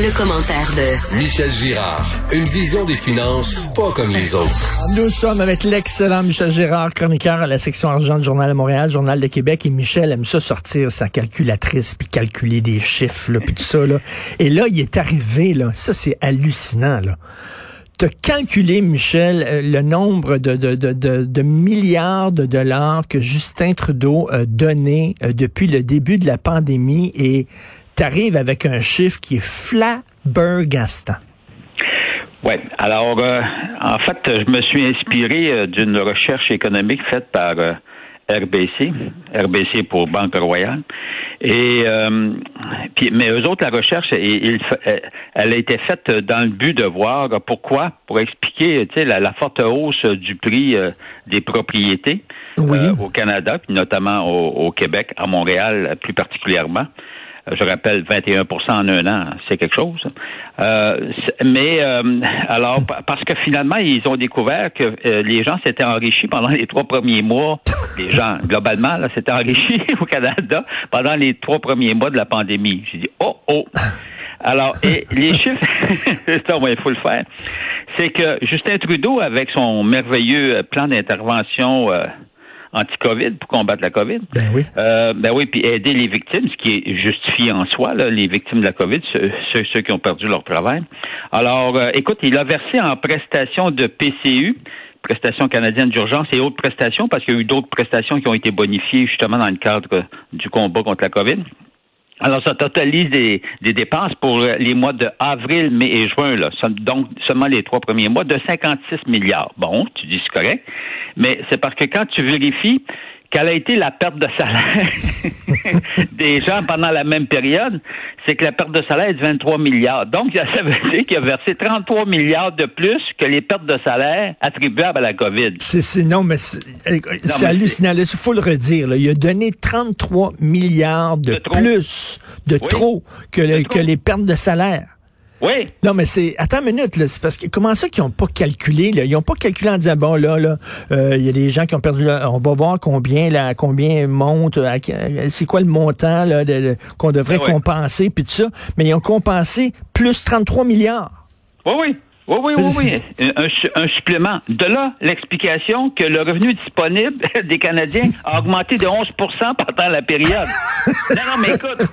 Le commentaire de Michel Girard. Une vision des finances pas comme les autres. Nous sommes avec l'excellent Michel Girard, chroniqueur à la section argent du Journal de Montréal, Journal de Québec. Et Michel aime ça sortir sa calculatrice, puis calculer des chiffres, là, puis tout ça. Là. Et là, il est arrivé, là, ça c'est hallucinant. Là de calculer, Michel, euh, le nombre de, de, de, de, milliards de dollars que Justin Trudeau a donné euh, depuis le début de la pandémie et tu avec un chiffre qui est flabbergastant. Oui. Alors, euh, en fait, je me suis inspiré euh, d'une recherche économique faite par euh, RBC, RBC pour Banque Royale. Et puis, mais eux autres, la recherche, elle a été faite dans le but de voir pourquoi, pour expliquer, la, forte hausse du prix des propriétés au Canada, puis notamment au, Québec, à Montréal plus particulièrement je rappelle 21% en un an, c'est quelque chose. Euh, mais euh, alors parce que finalement ils ont découvert que euh, les gens s'étaient enrichis pendant les trois premiers mois. Les gens globalement là s'étaient enrichis au Canada pendant les trois premiers mois de la pandémie. J'ai dit oh oh. Alors et les chiffres, il faut le faire. C'est que Justin Trudeau avec son merveilleux plan d'intervention anti-COVID pour combattre la COVID. Ben oui. Euh, ben oui, puis aider les victimes, ce qui est justifié en soi, là, les victimes de la COVID, ceux, ceux, qui ont perdu leur travail. Alors, euh, écoute, il a versé en prestations de PCU, prestations canadiennes d'urgence et autres prestations, parce qu'il y a eu d'autres prestations qui ont été bonifiées justement dans le cadre du combat contre la COVID. Alors, ça totalise des, des, dépenses pour les mois de avril, mai et juin, là. Donc, seulement les trois premiers mois, de 56 milliards. Bon, tu dis c'est correct, mais c'est parce que quand tu vérifies quelle a été la perte de salaire des gens pendant la même période, c'est que la perte de salaire est de 23 milliards. Donc, ça veut dire qu'il a versé 33 milliards de plus que les pertes de salaire attribuables à la COVID. C'est, non, mais c'est, hallucinant. Il faut le redire. Il a donné 33 milliards de, plus, de trop que, que les pertes de salaire. Oui. Non, mais c'est. Attends une minute, là. C'est parce que comment ça qu'ils n'ont pas calculé, là? Ils n'ont pas calculé en disant bon là, là, euh, il y a des gens qui ont perdu on va voir combien là, combien monte, c'est quoi le montant là, qu'on devrait ben compenser, puis tout ça. Mais ils ont compensé plus 33 milliards. Oui, oui. Oui, oui, oui, oui. Un, supplément. De là, l'explication que le revenu disponible des Canadiens a augmenté de 11% pendant la période. non, non, mais écoute,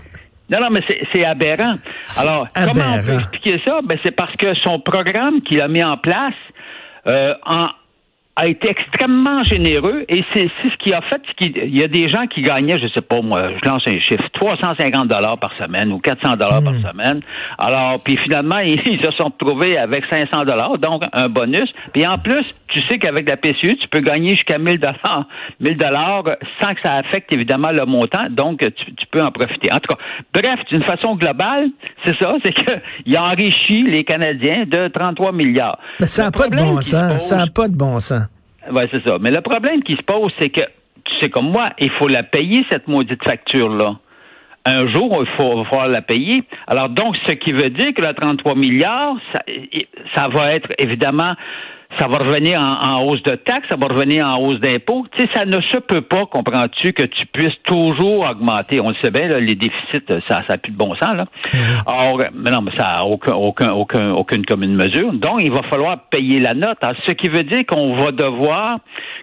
non, non, mais c'est aberrant. Alors, comment on peut expliquer ça? Ben, c'est parce que son programme qu'il a mis en place euh, en, a été extrêmement généreux et c'est ce qui a fait qu'il y a des gens qui gagnaient, je sais pas moi, je lance un chiffre, 350 dollars par semaine ou 400 dollars par hmm. semaine. Alors, puis finalement, ils, se sont retrouvés avec 500 dollars, donc un bonus. Puis en plus, tu sais qu'avec la PCU, tu peux gagner jusqu'à 1000 dollars, 1000 dollars sans que ça affecte évidemment le montant, donc tu, tu, peux en profiter. En tout cas, bref, d'une façon globale, c'est ça, c'est qu'il a enrichi les Canadiens de 33 milliards. Mais ça n'a pas de bon sens, ça n'a pas de bon sens. Oui, c'est ça. Mais le problème qui se pose, c'est que, tu sais comme moi, il faut la payer, cette maudite facture-là. Un jour, il faut falloir la payer. Alors donc, ce qui veut dire que le 33 milliards, ça, ça va être évidemment ça va revenir en, hausse de taxes, ça va revenir en hausse d'impôts. Tu sais, ça ne se peut pas, comprends-tu, que tu puisses toujours augmenter. On le sait bien, les déficits, ça n'a plus de bon sens. Là. Mm-hmm. Or, mais non, mais ça n'a aucun, aucun, aucun, aucune commune mesure. Donc, il va falloir payer la note. ce qui veut dire qu'on va devoir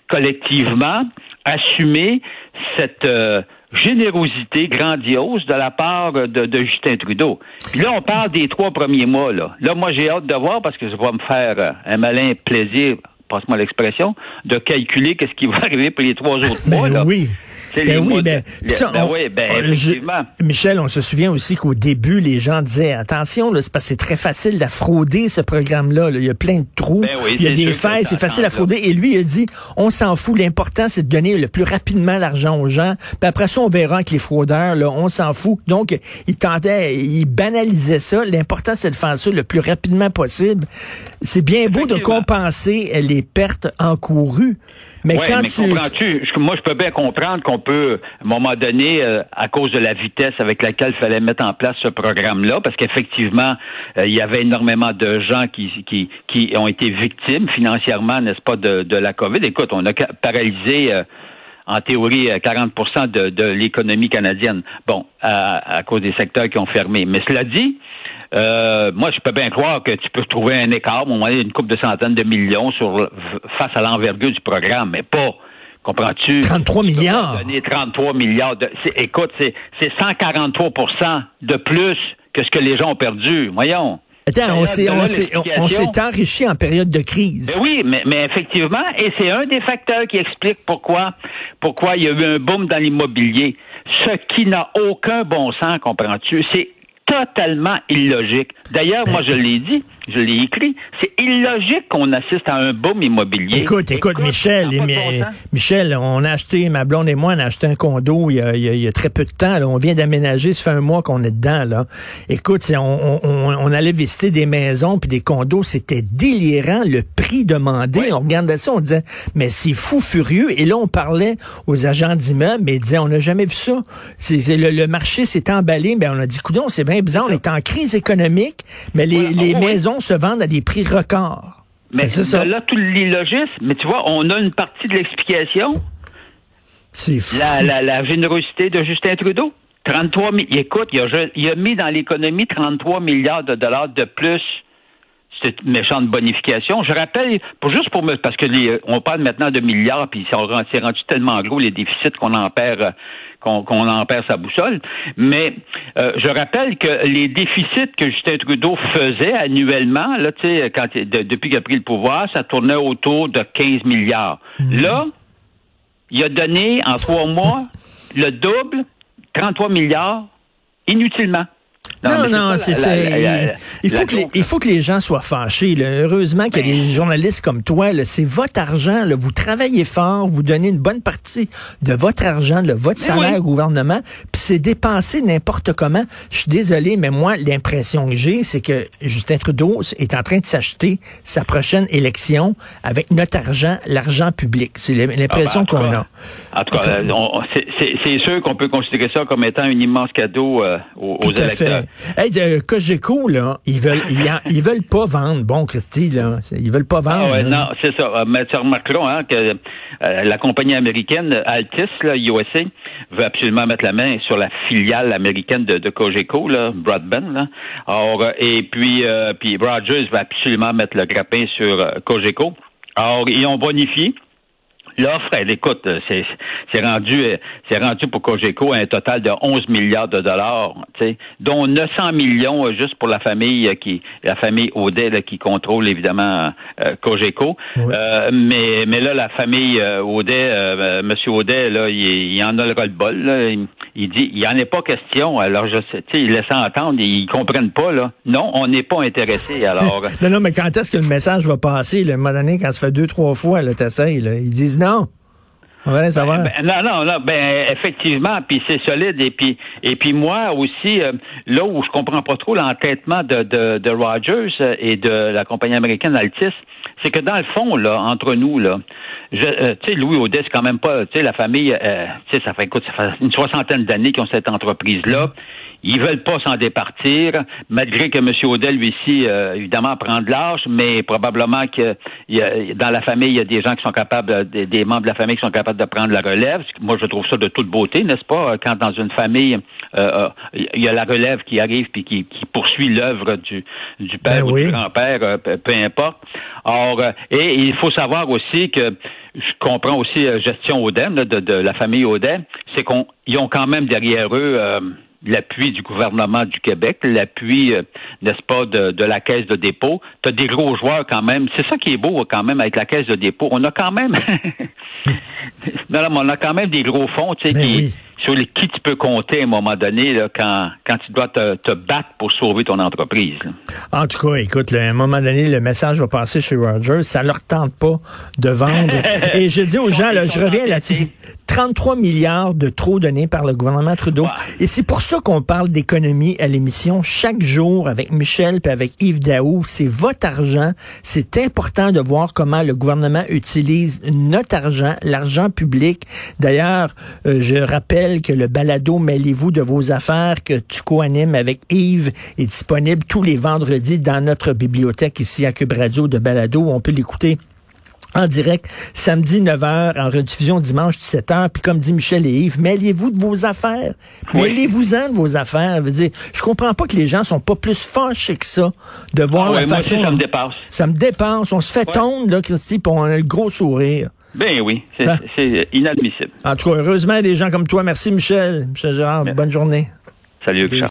collectivement assumer cette euh, générosité grandiose de la part de, Justin Trudeau. Là, on parle des trois premiers mois. Là, là moi, j'ai hâte de voir parce que ça va me faire euh, un malin plaisir passe-moi l'expression, de calculer qu'est-ce qui va arriver pour les trois autres ben mois. Là. Oui. Ben oui, ben, ben, oui, ben effectivement. Michel, on se souvient aussi qu'au début, les gens disaient attention, là, c'est parce que c'est très facile d'affrauder ce programme-là. Il y a plein de trous, ben il y a des failles, c'est facile à frauder. Et lui, il a dit on s'en fout. L'important, c'est de donner le plus rapidement l'argent aux gens. Puis après ça, on verra avec les fraudeurs. Là, on s'en fout. Donc, il tentait, il banalisait ça. L'important, c'est de faire ça le plus rapidement possible. C'est bien beau de compenser les pertes encourues. Mais quand tu... comprends-tu? Moi, je peux bien comprendre qu'on peut, à un moment donné, euh, à cause de la vitesse avec laquelle il fallait mettre en place ce programme-là, parce qu'effectivement, euh, il y avait énormément de gens qui, qui, qui ont été victimes financièrement, n'est-ce pas, de, de la COVID. Écoute, on a paralysé... Euh, en théorie 40 de, de l'économie canadienne. Bon, à, à, cause des secteurs qui ont fermé. Mais cela dit, Euh, moi, je peux bien croire que tu peux trouver un écart, au moins une coupe de centaines de millions sur face à l'envergure du programme, mais pas. Comprends-tu? 33 milliards. Donner 33 milliards. De, écoute, c'est 143 de plus que ce que les gens ont perdu. Voyons. Attends, on s'est, on s'est, enrichi en période de crise. Ben oui, mais, mais effectivement, et c'est un des facteurs qui explique pourquoi, pourquoi il y a eu un boom dans l'immobilier. Ce qui n'a aucun bon sens, comprends-tu? C'est totalement illogique. D'ailleurs, moi, je l'ai dit, je l'ai écrit, c'est illogique qu'on assiste à un boom immobilier. Écoute, écoute, Michel, Michel, on a acheté, ma blonde et moi, on a acheté un condo il y a, très peu de temps. On vient d'aménager, ça fait un mois qu'on est dedans. Là. Écoute, on, allait visiter des maisons puis des condos, c'était délirant le prix demandé. On regardait ça, on disait, mais c'est fou furieux. Et là, on parlait aux agents d'immeubles, mais ils disaient, on n'a jamais vu ça. Le, marché s'est emballé, mais on a dit, coudon, c'est bien bizarre, on est en crise économique, mais les, les maisons se vendent à des prix records. Mais ben, c'est ça. Là, tout l'illogisme, mais tu vois, on a une partie de l'explication. C'est fou. La, la, générosité de Justin Trudeau. 33 Écoute, il a, il a mis dans l'économie 33 milliards de dollars de plus cette méchante bonification. Je rappelle, pour juste pour me, parce que on parle maintenant de milliards, puis c'est rendu tellement gros les déficits qu'on en perd qu'on en perd sa boussole. Mais euh, je rappelle que les déficits que Justin Trudeau faisait annuellement, là, tu sais, quand depuis qu'il a pris le pouvoir, ça tournait autour de 15 milliards. Mhm. Là, il a donné en trois mois le double, 33 milliards, inutilement. Non, non, c'est ça. Il faut que les, il faut que les gens soient fâchés. Heureusement qu'il y a des ben. journalistes comme toi. C'est votre argent. Là. Vous travaillez fort, vous donnez une bonne partie de votre argent, de votre salaire au gouvernement, puis c'est dépensé n'importe comment. Je suis désolé, mais moi, l'impression que j'ai, c'est que Justin Trudeau est en train de s'acheter sa prochaine élection avec notre argent, l'argent public. C'est l'impression ah, ben, qu'on a. En tout cas, c'est sûr qu'on peut considérer ça comme étant un immense cadeau euh, aux, aux électeurs. Hey, de Cogeco, là, ils veulent, ils, veulent pas vendre. Bon, Christy, là, ils veulent pas vendre. Ah non, c'est ça. Euh, mais tu remarqueras hein, que euh, la compagnie américaine Altis, là, USA, veut absolument mettre la main sur la filiale américaine de, de Cogeco, là, Broadband. Là. Or, euh, et puis, puis Rogers va absolument mettre le grappin sur Cogeco. Alors, ils ont bonifié L'offre, elle écoute, euh, c'est, c'est rendu, euh, c'est rendu pour Cogeco un total de 11 milliards de dollars, dont 900 millions euh, juste pour la famille qui, la famille Audet qui contrôle évidemment Cogeco. mais, mais là, la famille Audet, Monsieur Audet, là, il, il en a le ras-le-bol. Il, dit, il en est pas question. Alors, je sais, il laisse entendre, ils comprennent pas là. Non, on n'est pas intéressé. Alors. non, non, mais quand est-ce que le message va passer? Le moment donné, quand ça fait deux, trois fois, là, t'essayes, là, ils disent non. Ben, ben, non, non, non, ben effectivement, puis c'est solide et puis et puis moi aussi euh, là où je comprends pas trop l'entêtement de, de, de Rogers et de la compagnie américaine Altis, c'est que dans le fond là entre nous là, euh, tu sais Louis Audet c'est quand même pas, tu sais la famille, euh, tu sais ça fait écoute ça fait une soixantaine d'années qu'ils ont cette entreprise là. Ils veulent pas s'en départir, malgré que M. Odell, lui, ici, euh, évidemment, prend de l'âge, mais probablement que y a, dans la famille, il y a des gens qui sont capables, des, membres de la famille qui sont capables de prendre la relève. Moi, je trouve ça de toute beauté, n'est-ce pas? Quand dans une famille, euh, euh il y a la relève qui arrive puis qui, qui poursuit l'œuvre du, du père ben ou du grand-père, euh, peu importe. Or, et il faut savoir aussi que je comprends aussi gestion Odem, de, de, la famille Odem, c'est qu'ils ont quand même derrière eux l'appui du gouvernement du Québec, l'appui, euh, n'est-ce pas, de, la caisse de dépôt. Tu as des gros joueurs quand même. C'est ça qui est beau quand même avec la caisse de dépôt. On a quand même non, non, on a quand même des gros fonds, tu sais, ben qui, sur les, qui tu peux compter à un moment donné là, quand, quand tu dois te, te battre pour sauver ton entreprise. En tout cas, écoute, à un moment donné, le message va passer chez Rogers. Ça leur tente pas de vendre. Et je dis aux gens, là, je reviens là-dessus. 33 milliards de trop donnés par le gouvernement Trudeau. Et c'est pour ça qu'on parle d'économie à l'émission chaque jour avec Michel et avec Yves Daou. C'est votre argent. C'est important de voir comment le gouvernement utilise notre argent, l'argent public. D'ailleurs, euh, je rappelle que le balado Mêlez-vous de vos affaires que tu co-animes avec Yves est disponible tous les vendredis dans notre bibliothèque ici à Cube Radio de balado. On peut l'écouter en direct samedi 9h, en rediffusion dimanche 17h. Puis comme dit Michel et Yves, mêlez-vous de vos affaires. Mêlez-vous-en de vos affaires. Je veux dire, je comprends pas que les gens sont pas plus fâchés que ça de voir Ah la moi façon... aussi, ça me dépasse. Ça me dépense. On se fait Ouais. tondre, là, Christy, puis on a le gros sourire. Ben oui, c'est Ben. c'est inadmissible. En tout cas, heureusement, il y a des gens comme toi. Merci, Michel. Michel Gérard, Merci. bonne journée. Salut, Richard.